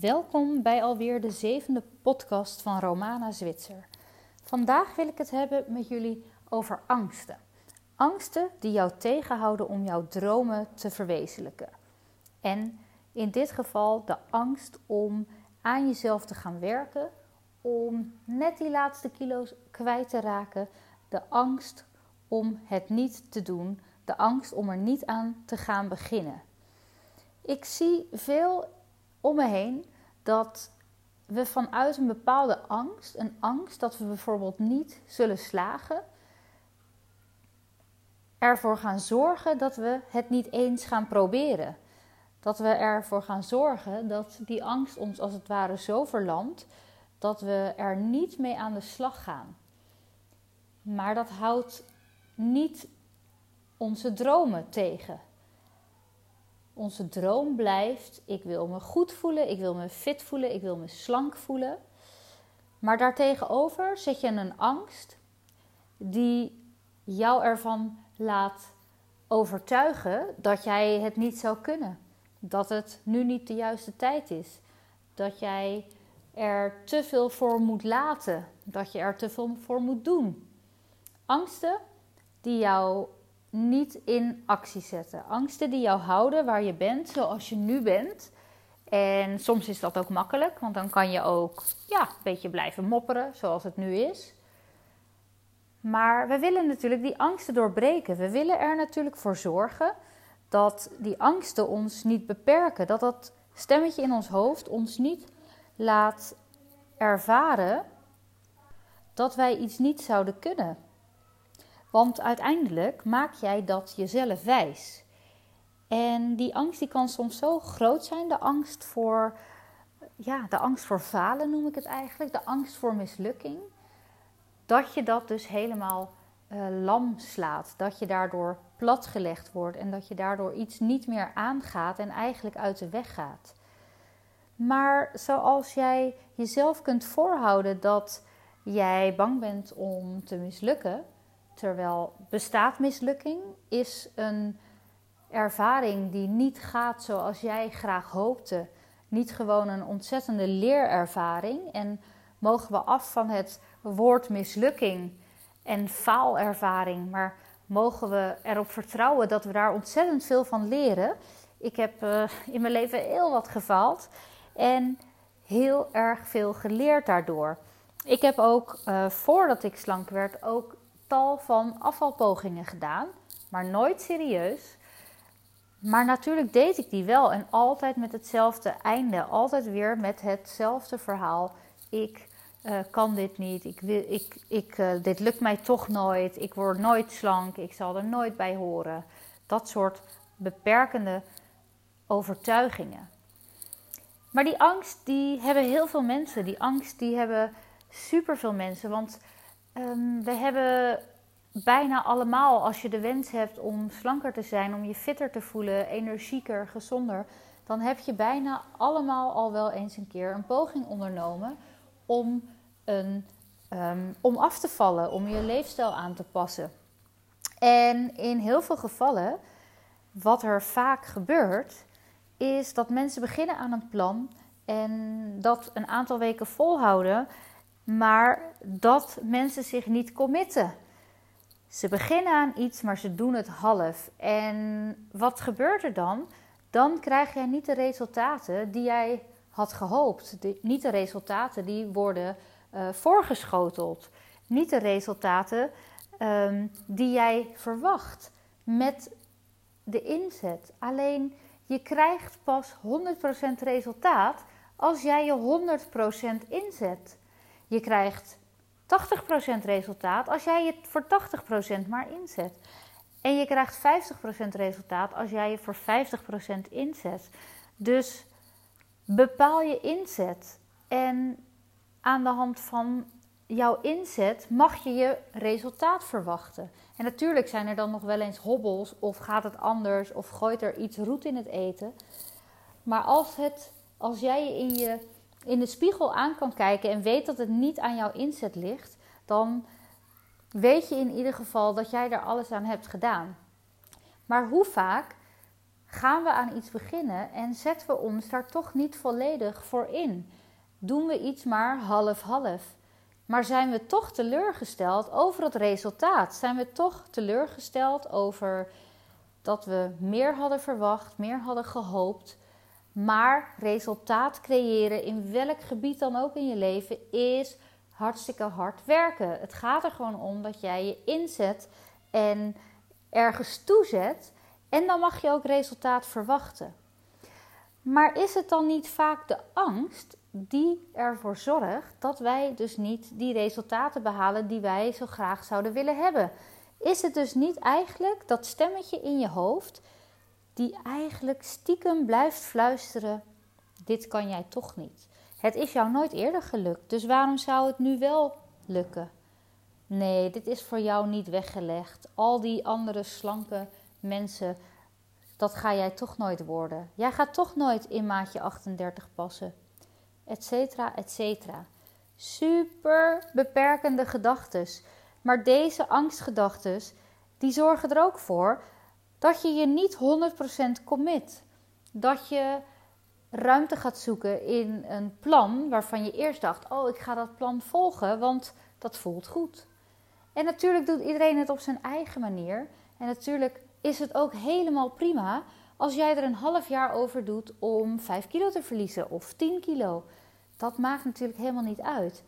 Welkom bij alweer de zevende podcast van Romana Zwitser. Vandaag wil ik het hebben met jullie over angsten. Angsten die jou tegenhouden om jouw dromen te verwezenlijken. En in dit geval de angst om aan jezelf te gaan werken, om net die laatste kilo's kwijt te raken, de angst om het niet te doen, de angst om er niet aan te gaan beginnen. Ik zie veel om me heen dat we vanuit een bepaalde angst, een angst dat we bijvoorbeeld niet zullen slagen, ervoor gaan zorgen dat we het niet eens gaan proberen. Dat we ervoor gaan zorgen dat die angst ons als het ware zo verlamt dat we er niet mee aan de slag gaan. Maar dat houdt niet onze dromen tegen. Onze droom blijft: ik wil me goed voelen, ik wil me fit voelen, ik wil me slank voelen. Maar daartegenover zet je een angst die jou ervan laat overtuigen dat jij het niet zou kunnen. Dat het nu niet de juiste tijd is. Dat jij er te veel voor moet laten. Dat je er te veel voor moet doen. Angsten die jou niet in actie zetten. Angsten die jou houden waar je bent, zoals je nu bent. En soms is dat ook makkelijk, want dan kan je ook ja, een beetje blijven mopperen, zoals het nu is. Maar we willen natuurlijk die angsten doorbreken. We willen er natuurlijk voor zorgen dat die angsten ons niet beperken. Dat dat stemmetje in ons hoofd ons niet laat ervaren dat wij iets niet zouden kunnen. Want uiteindelijk maak jij dat jezelf wijs. En die angst die kan soms zo groot zijn. De angst voor, ja, de angst voor falen noem ik het eigenlijk. De angst voor mislukking. Dat je dat dus helemaal uh, lam slaat. Dat je daardoor platgelegd wordt. En dat je daardoor iets niet meer aangaat en eigenlijk uit de weg gaat. Maar zoals jij jezelf kunt voorhouden dat jij bang bent om te mislukken Terwijl bestaat mislukking is een ervaring die niet gaat zoals jij graag hoopte. Niet gewoon een ontzettende leerervaring. En mogen we af van het woord mislukking en faalervaring. Maar mogen we erop vertrouwen dat we daar ontzettend veel van leren. Ik heb uh, in mijn leven heel wat gefaald en heel erg veel geleerd daardoor. Ik heb ook, uh, voordat ik slank werd, ook van afvalpogingen gedaan, maar nooit serieus. Maar natuurlijk deed ik die wel en altijd met hetzelfde einde, altijd weer met hetzelfde verhaal. Ik uh, kan dit niet, ik wil, ik, ik, uh, dit lukt mij toch nooit, ik word nooit slank, ik zal er nooit bij horen. Dat soort beperkende overtuigingen. Maar die angst, die hebben heel veel mensen. Die angst, die hebben superveel mensen. Want Um, we hebben bijna allemaal, als je de wens hebt om slanker te zijn, om je fitter te voelen, energieker, gezonder, dan heb je bijna allemaal al wel eens een keer een poging ondernomen om, een, um, om af te vallen, om je leefstijl aan te passen. En in heel veel gevallen, wat er vaak gebeurt, is dat mensen beginnen aan een plan en dat een aantal weken volhouden maar dat mensen zich niet committen. Ze beginnen aan iets, maar ze doen het half. En wat gebeurt er dan? Dan krijg jij niet de resultaten die jij had gehoopt. niet de resultaten die worden uh, voorgeschoteld. Niet de resultaten um, die jij verwacht met de inzet. Alleen je krijgt pas 100% resultaat als jij je 100% inzet. Je krijgt 80% resultaat als jij het voor 80% maar inzet. En je krijgt 50% resultaat als jij je voor 50% inzet. Dus bepaal je inzet. En aan de hand van jouw inzet mag je je resultaat verwachten. En natuurlijk zijn er dan nog wel eens hobbels, of gaat het anders, of gooit er iets roet in het eten. Maar als, het, als jij je in je in de spiegel aan kan kijken en weet dat het niet aan jouw inzet ligt, dan weet je in ieder geval dat jij er alles aan hebt gedaan. Maar hoe vaak gaan we aan iets beginnen en zetten we ons daar toch niet volledig voor in. Doen we iets maar half-half. Maar zijn we toch teleurgesteld over het resultaat? Zijn we toch teleurgesteld over dat we meer hadden verwacht, meer hadden gehoopt? Maar resultaat creëren in welk gebied dan ook in je leven is hartstikke hard werken. Het gaat er gewoon om dat jij je inzet en ergens toezet. En dan mag je ook resultaat verwachten. Maar is het dan niet vaak de angst die ervoor zorgt dat wij dus niet die resultaten behalen die wij zo graag zouden willen hebben? Is het dus niet eigenlijk dat stemmetje in je hoofd die eigenlijk stiekem blijft fluisteren: dit kan jij toch niet? Het is jou nooit eerder gelukt, dus waarom zou het nu wel lukken? Nee, dit is voor jou niet weggelegd. Al die andere slanke mensen, dat ga jij toch nooit worden. Jij gaat toch nooit in maatje 38 passen. Etcetera, etcetera. Super beperkende gedachten. Maar deze angstgedachten, die zorgen er ook voor dat je je niet 100% commit. Dat je ruimte gaat zoeken in een plan waarvan je eerst dacht: Oh, ik ga dat plan volgen, want dat voelt goed. En natuurlijk doet iedereen het op zijn eigen manier. En natuurlijk is het ook helemaal prima als jij er een half jaar over doet om 5 kilo te verliezen of 10 kilo. Dat maakt natuurlijk helemaal niet uit.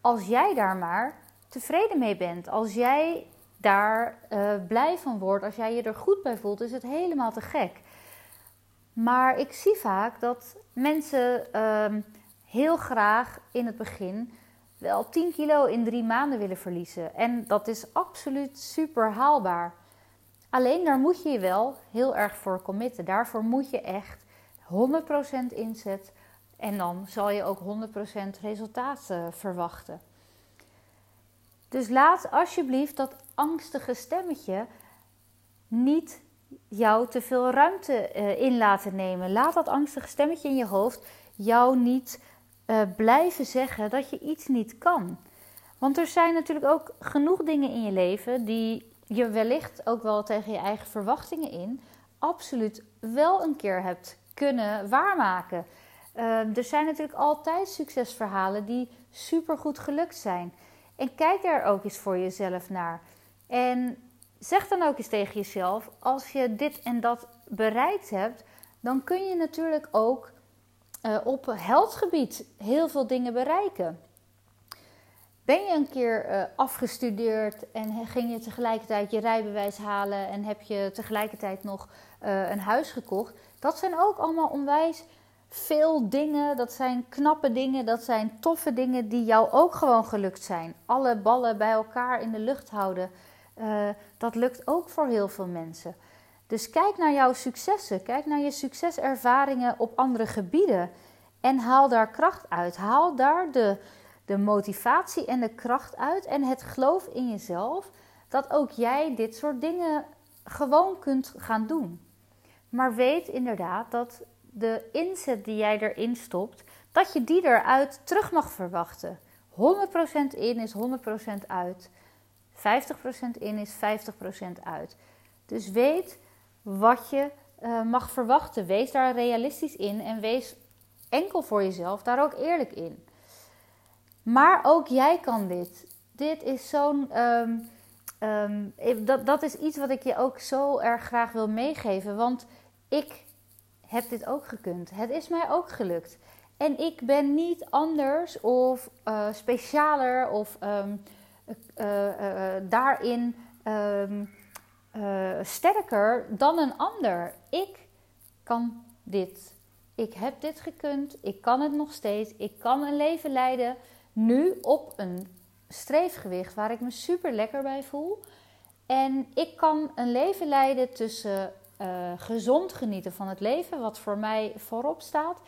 Als jij daar maar tevreden mee bent, als jij daar uh, blij van wordt, als jij je er goed bij voelt, is het helemaal te gek. Maar ik zie vaak dat mensen ehm, heel graag in het begin wel 10 kilo in drie maanden willen verliezen. En dat is absoluut super haalbaar. Alleen daar moet je je wel heel erg voor committen. Daarvoor moet je echt 100% inzet. En dan zal je ook 100% resultaat verwachten. Dus laat alsjeblieft dat angstige stemmetje niet jou te veel ruimte uh, in laten nemen. Laat dat angstige stemmetje in je hoofd jou niet uh, blijven zeggen dat je iets niet kan. Want er zijn natuurlijk ook genoeg dingen in je leven die je wellicht ook wel tegen je eigen verwachtingen in absoluut wel een keer hebt kunnen waarmaken. Uh, er zijn natuurlijk altijd succesverhalen die supergoed gelukt zijn. En kijk er ook eens voor jezelf naar. En zeg dan ook eens tegen jezelf: als je dit en dat bereikt hebt, dan kun je natuurlijk ook uh, op heldgebied heel veel dingen bereiken. Ben je een keer uh, afgestudeerd en ging je tegelijkertijd je rijbewijs halen en heb je tegelijkertijd nog uh, een huis gekocht? Dat zijn ook allemaal onwijs veel dingen. Dat zijn knappe dingen, dat zijn toffe dingen die jou ook gewoon gelukt zijn. Alle ballen bij elkaar in de lucht houden, uh, dat lukt ook voor heel veel mensen. Dus kijk naar jouw successen, kijk naar je succeservaringen op andere gebieden en haal daar kracht uit. Haal daar de, de motivatie en de kracht uit en het geloof in jezelf dat ook jij dit soort dingen gewoon kunt gaan doen. Maar weet inderdaad dat de inzet die jij erin stopt, dat je die eruit terug mag verwachten. 100% in is 100% uit. 50% in is 50% uit. Dus weet wat je uh, mag verwachten. Wees daar realistisch in en wees enkel voor jezelf daar ook eerlijk in. Maar ook jij kan dit. Dit is zo'n. Um, um, dat, dat is iets wat ik je ook zo erg graag wil meegeven. Want ik heb dit ook gekund. Het is mij ook gelukt. En ik ben niet anders of uh, specialer of um, uh, daarin sterker dan een ander. Ik kan dit. Ik heb dit gekund. Ik kan het nog steeds. Ik kan een leven leiden nu op een streefgewicht waar ik me super lekker bij voel. En ik kan een leven leiden tussen uh, gezond genieten van het leven, wat voor mij voorop staat,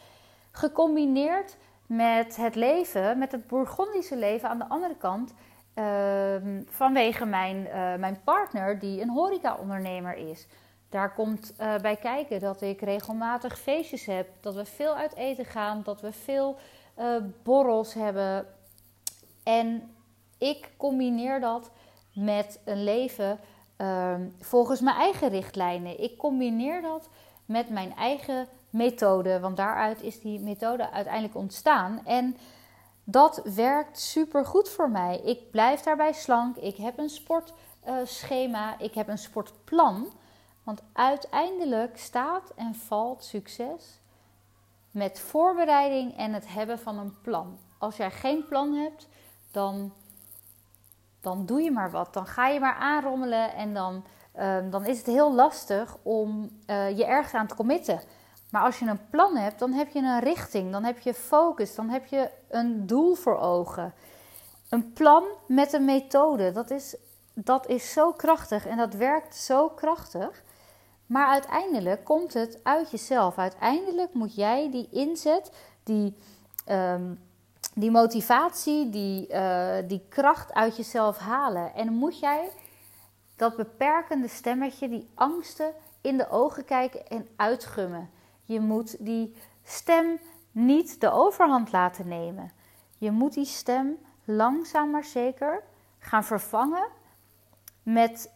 gecombineerd met het leven, met het Bourgondische leven aan de andere kant, uh, vanwege mijn, uh, mijn partner die een horeca-ondernemer is. Daar komt uh, bij kijken dat ik regelmatig feestjes heb, dat we veel uit eten gaan, dat we veel borrels hebben. En ik combineer dat met een leven Ehm, volgens mijn eigen richtlijnen. Ik combineer dat met mijn eigen methode. Want daaruit is die methode uiteindelijk ontstaan. En dat werkt super goed voor mij. Ik blijf daarbij slank. Ik heb een sportschema. ik heb een sportplan. Want uiteindelijk staat en valt succes met voorbereiding en het hebben van een plan. Als jij geen plan hebt, dan, dan doe je maar wat. Dan ga je maar aanrommelen en dan, ehm, dan is het heel lastig om uh, je ergens aan te committen. Maar als je een plan hebt, dan heb je een richting, dan heb je focus, dan heb je een doel voor ogen. Een plan met een methode, dat is, dat is zo krachtig en dat werkt zo krachtig. Maar uiteindelijk komt het uit jezelf. Uiteindelijk moet jij die inzet, die, ehm, die motivatie, die, uh, die kracht uit jezelf halen. En moet jij dat beperkende stemmetje, die angsten in de ogen kijken en uitgummen. Je moet die stem niet de overhand laten nemen. Je moet die stem langzaam maar zeker gaan vervangen met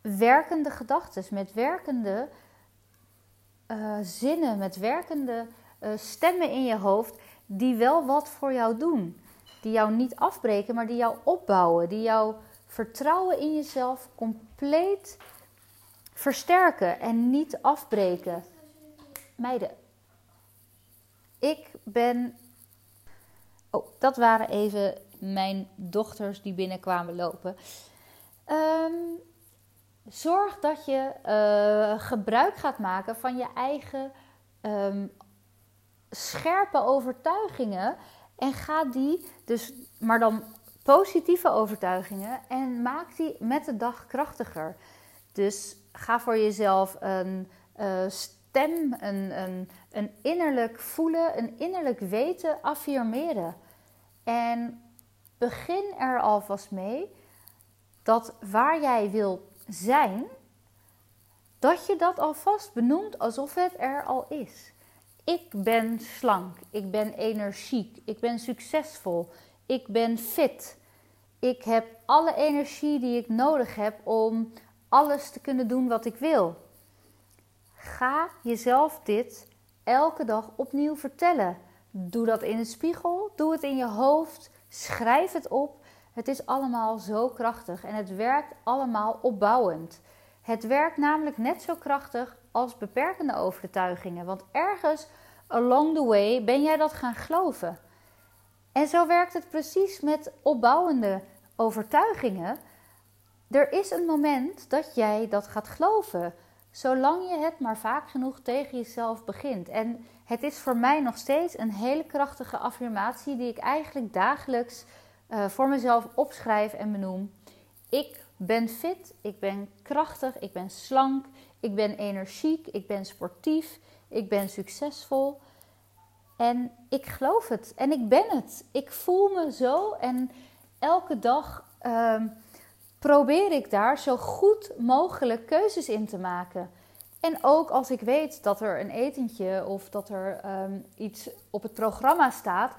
werkende gedachten, met werkende uh, zinnen, met werkende uh, stemmen in je hoofd die wel wat voor jou doen. Die jou niet afbreken, maar die jou opbouwen, die jouw vertrouwen in jezelf compleet versterken en niet afbreken. Meiden, ik ben. Oh, dat waren even mijn dochters die binnenkwamen lopen. Um, Zorg dat je uh, gebruik gaat maken van je eigen um, scherpe overtuigingen. En ga die, dus, maar dan positieve overtuigingen, en maak die met de dag krachtiger. Dus ga voor jezelf een uh, stem, een, een, een innerlijk voelen, een innerlijk weten affirmeren. En begin er alvast mee dat waar jij wil zijn, dat je dat alvast benoemt alsof het er al is. Ik ben slank, ik ben energiek, ik ben succesvol, ik ben fit. Ik heb alle energie die ik nodig heb om alles te kunnen doen wat ik wil. Ga jezelf dit elke dag opnieuw vertellen. Doe dat in de spiegel, doe het in je hoofd, schrijf het op het is allemaal zo krachtig en het werkt allemaal opbouwend. Het werkt namelijk net zo krachtig als beperkende overtuigingen, want ergens along the way ben jij dat gaan geloven. En zo werkt het precies met opbouwende overtuigingen. Er is een moment dat jij dat gaat geloven, zolang je het maar vaak genoeg tegen jezelf begint. En het is voor mij nog steeds een hele krachtige affirmatie die ik eigenlijk dagelijks uh, voor mezelf opschrijf en benoem. Ik ben fit, ik ben krachtig, ik ben slank, ik ben energiek, ik ben sportief, ik ben succesvol. En ik geloof het en ik ben het. Ik voel me zo en elke dag uh, probeer ik daar zo goed mogelijk keuzes in te maken. En ook als ik weet dat er een etentje of dat er um, iets op het programma staat,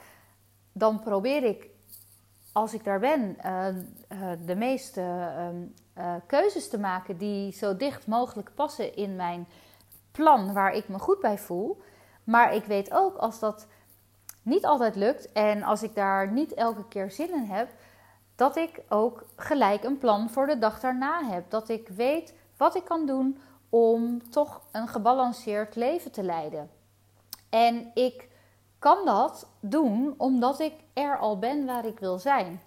dan probeer ik als ik daar ben, uh, uh, de meeste uh, keuzes te maken die zo dicht mogelijk passen in mijn plan waar ik me goed bij voel. Maar ik weet ook als dat niet altijd lukt en als ik daar niet elke keer zin in heb, dat ik ook gelijk een plan voor de dag daarna heb. Dat ik weet wat ik kan doen om toch een gebalanceerd leven te leiden. En ik kan dat doen omdat ik er al ben waar ik wil zijn.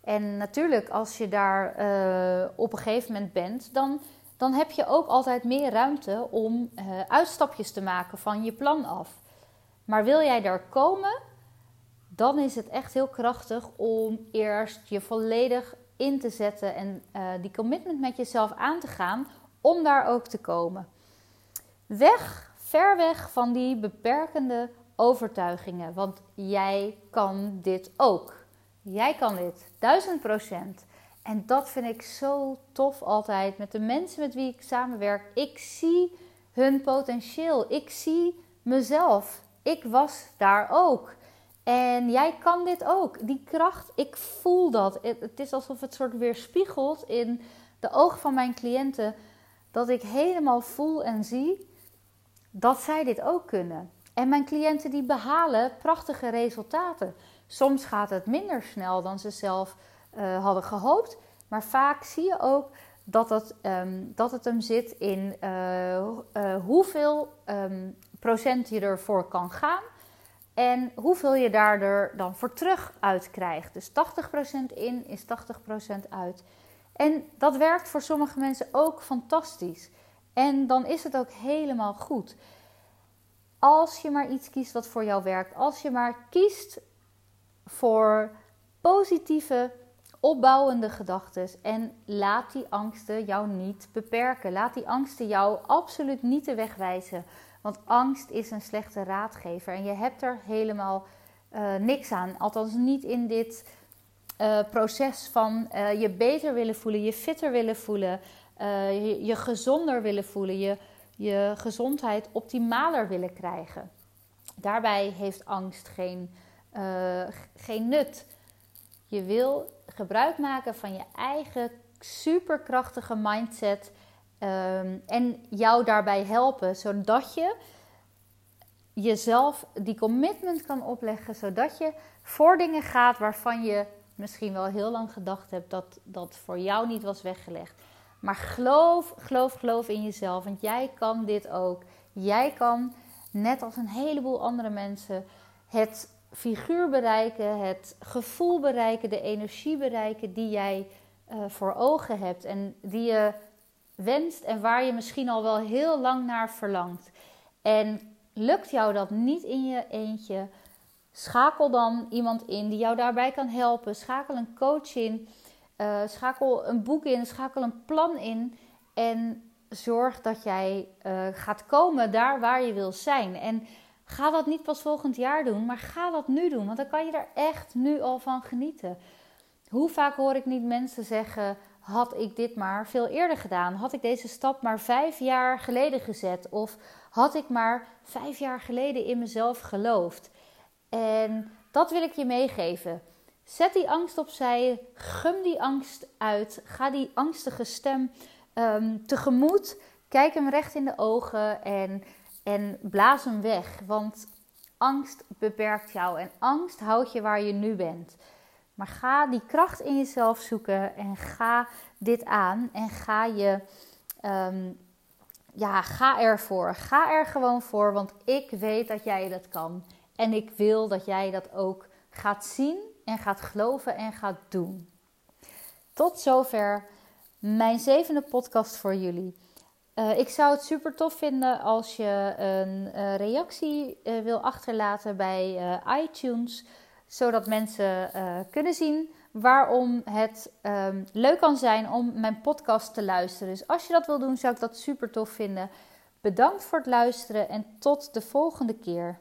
En natuurlijk, als je daar uh, op een gegeven moment bent, dan, dan heb je ook altijd meer ruimte om uh, uitstapjes te maken van je plan af. Maar wil jij daar komen, dan is het echt heel krachtig om eerst je volledig in te zetten en uh, die commitment met jezelf aan te gaan om daar ook te komen. Weg, ver weg van die beperkende overtuigingen. Want jij kan dit ook. Jij kan dit, duizend procent. En dat vind ik zo tof altijd met de mensen met wie ik samenwerk. Ik zie hun potentieel. Ik zie mezelf. Ik was daar ook. En jij kan dit ook. Die kracht, ik voel dat. Het is alsof het soort weer spiegelt in de ogen van mijn cliënten. Dat ik helemaal voel en zie dat zij dit ook kunnen. En mijn cliënten die behalen prachtige resultaten. Soms gaat het minder snel dan ze zelf uh, hadden gehoopt. Maar vaak zie je ook dat het, um, dat het hem zit in uh, uh, hoeveel um, procent je ervoor kan gaan. En hoeveel je daar er dan voor terug uit krijgt. Dus 80% in is 80% uit. En dat werkt voor sommige mensen ook fantastisch. En dan is het ook helemaal goed. Als je maar iets kiest wat voor jou werkt. Als je maar kiest voor positieve, opbouwende gedachten. En laat die angsten jou niet beperken. Laat die angsten jou absoluut niet de weg wijzen. Want angst is een slechte raadgever. En je hebt er helemaal uh, niks aan. Althans, niet in dit uh, proces van uh, je beter willen voelen, je fitter willen voelen, je, je, gezonder willen voelen, je, je gezondheid optimaler willen krijgen. Daarbij heeft angst geen, geen nut. Je wil gebruik maken van je eigen superkrachtige mindset. Um, en jou daarbij helpen, zodat je jezelf die commitment kan opleggen, zodat je voor dingen gaat waarvan je misschien wel heel lang gedacht hebt dat dat voor jou niet was weggelegd. Maar geloof, geloof, geloof in jezelf, want jij kan dit ook. Jij kan, net als een heleboel andere mensen, het figuur bereiken, het gevoel bereiken, de energie bereiken die jij uh, voor ogen hebt en die je wenst en waar je misschien al wel heel lang naar verlangt. En lukt jou dat niet in je eentje, schakel dan iemand in die jou daarbij kan helpen. Schakel een coach in, uh, schakel een boek in, schakel een plan in en zorg dat jij uh, gaat komen daar waar je wil zijn. En ga dat niet pas volgend jaar doen, maar ga dat nu doen, want dan kan je er echt nu al van genieten. Hoe vaak hoor ik niet mensen zeggen: had ik dit maar veel eerder gedaan? Had ik deze stap maar vijf jaar geleden gezet? Of had ik maar vijf jaar geleden in mezelf geloofd? En dat wil ik je meegeven. Zet die angst opzij, gum die angst uit, ga die angstige stem um, tegemoet, kijk hem recht in de ogen en, en blaas hem weg. Want angst beperkt jou en angst houdt je waar je nu bent. Maar ga die kracht in jezelf zoeken en ga dit aan en ga je, um, ja, ga ervoor. Ga er gewoon voor, want ik weet dat jij dat kan. En ik wil dat jij dat ook gaat zien en gaat geloven en gaat doen. Tot zover mijn zevende podcast voor jullie. Uh, ik zou het super tof vinden als je een uh, reactie uh, wil achterlaten bij iTunes zodat mensen kunnen zien waarom het um, leuk kan zijn om mijn podcast te luisteren. Dus als je dat wil doen, zou ik dat super tof vinden. Bedankt voor het luisteren en tot de volgende keer.